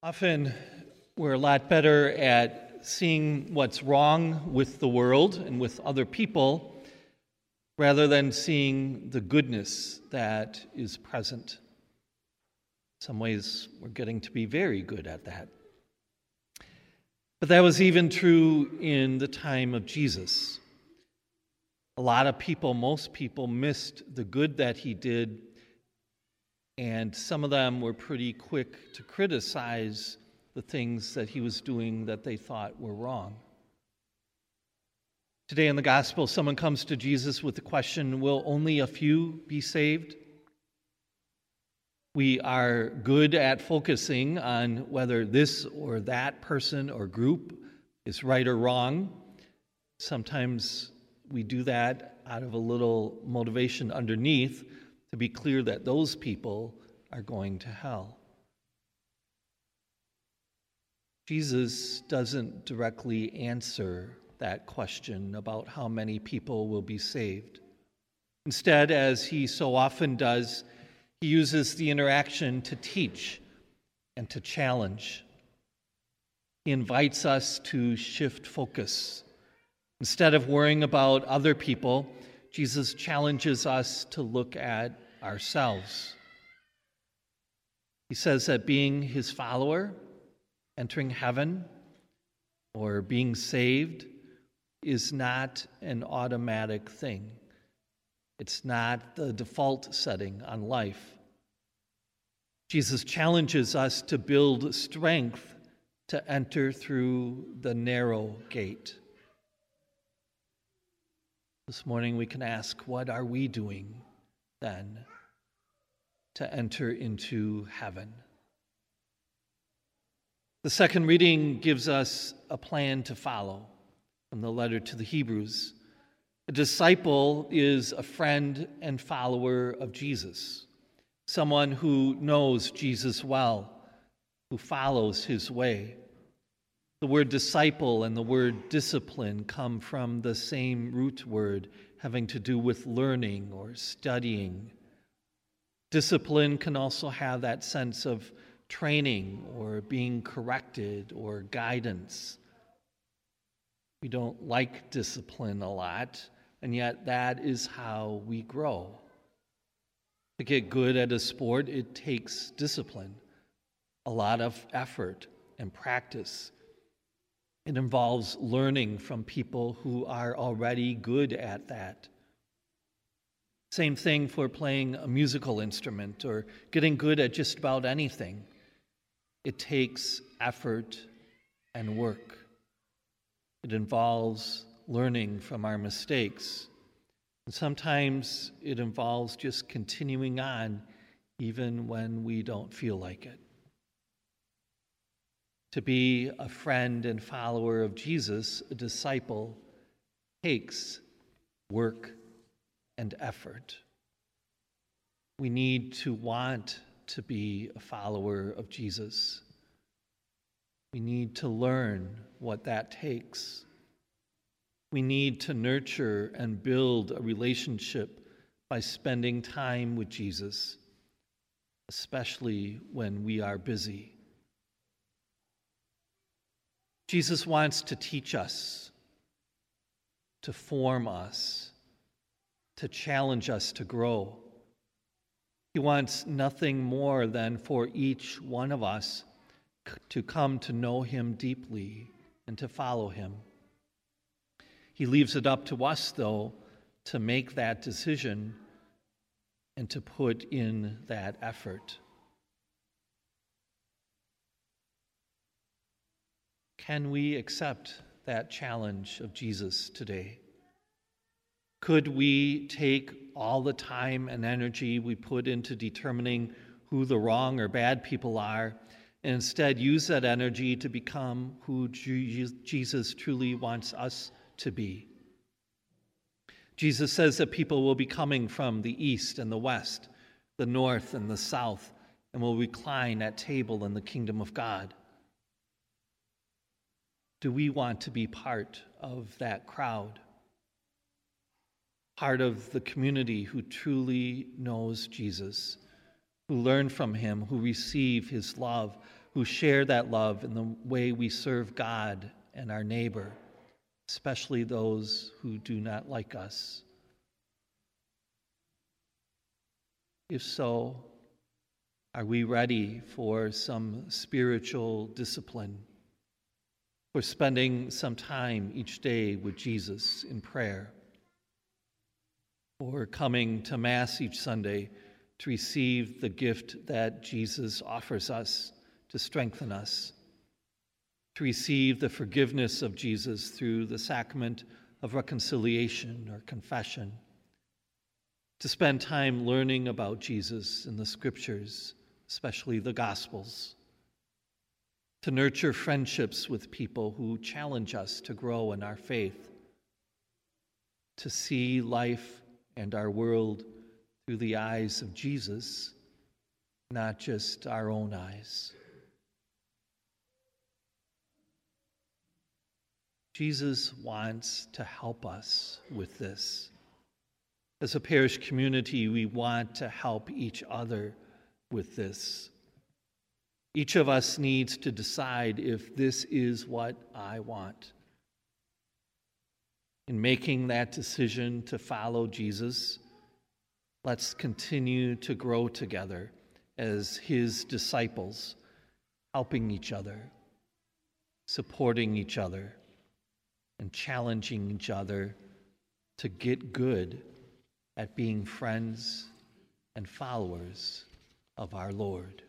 Often we're a lot better at seeing what's wrong with the world and with other people rather than seeing the goodness that is present. In some ways, we're getting to be very good at that. But that was even true in the time of Jesus. A lot of people, most people, missed the good that he did, and some of them were pretty quick to criticize the things that he was doing that they thought were wrong. Today in the gospel, someone comes to Jesus with the question Will only a few be saved? We are good at focusing on whether this or that person or group is right or wrong. Sometimes we do that out of a little motivation underneath to be clear that those people are going to hell. Jesus doesn't directly answer that question about how many people will be saved. Instead, as he so often does, he uses the interaction to teach and to challenge. He invites us to shift focus. Instead of worrying about other people, Jesus challenges us to look at ourselves. He says that being his follower, entering heaven, or being saved is not an automatic thing. It's not the default setting on life. Jesus challenges us to build strength to enter through the narrow gate. This morning we can ask, what are we doing then to enter into heaven? The second reading gives us a plan to follow from the letter to the Hebrews. A disciple is a friend and follower of Jesus, someone who knows Jesus well, who follows his way. The word disciple and the word discipline come from the same root word having to do with learning or studying. Discipline can also have that sense of training or being corrected or guidance. We don't like discipline a lot and yet, that is how we grow. To get good at a sport, it takes discipline, a lot of effort and practice. It involves learning from people who are already good at that. Same thing for playing a musical instrument or getting good at just about anything. It takes effort and work. It involves learning from our mistakes. And sometimes it involves just continuing on even when we don't feel like it. To be a friend and follower of Jesus, a disciple, takes work and effort. We need to want to be a follower of Jesus. We need to learn what that takes. We need to nurture and build a relationship by spending time with Jesus, especially when we are busy. Jesus wants to teach us, to form us, to challenge us to grow. He wants nothing more than for each one of us to come to know Him deeply and to follow Him. He leaves it up to us, though, to make that decision and to put in that effort. Can we accept that challenge of Jesus today? Could we take all the time and energy we put into determining who the wrong or bad people are and instead use that energy to become who Jesus truly wants us to be. Jesus says that people will be coming from the east and the west, the north and the south, and will recline at table in the kingdom of God. Do we want to be part of that crowd? Part of the community who truly knows Jesus, who learn from him, who receive his love, who share that love in the way we serve God and our neighbor, especially those who do not like us. If so, are we ready for some spiritual discipline? For spending some time each day with Jesus in prayer? For coming to Mass each Sunday to receive the gift that Jesus offers us to strengthen us? To receive the forgiveness of Jesus through the sacrament of reconciliation or confession? To spend time learning about Jesus in the scriptures especially the Gospels, to nurture friendships with people who challenge us to grow in our faith, to see life and our world through the eyes of Jesus, not just our own eyes. Jesus wants to help us with this. As a parish community, we want to help each other with this. Each of us needs to decide if this is what I want. In making that decision to follow Jesus, let's continue to grow together as his disciples, helping each other, supporting each other, and challenging each other to get good at being friends and followers of our Lord.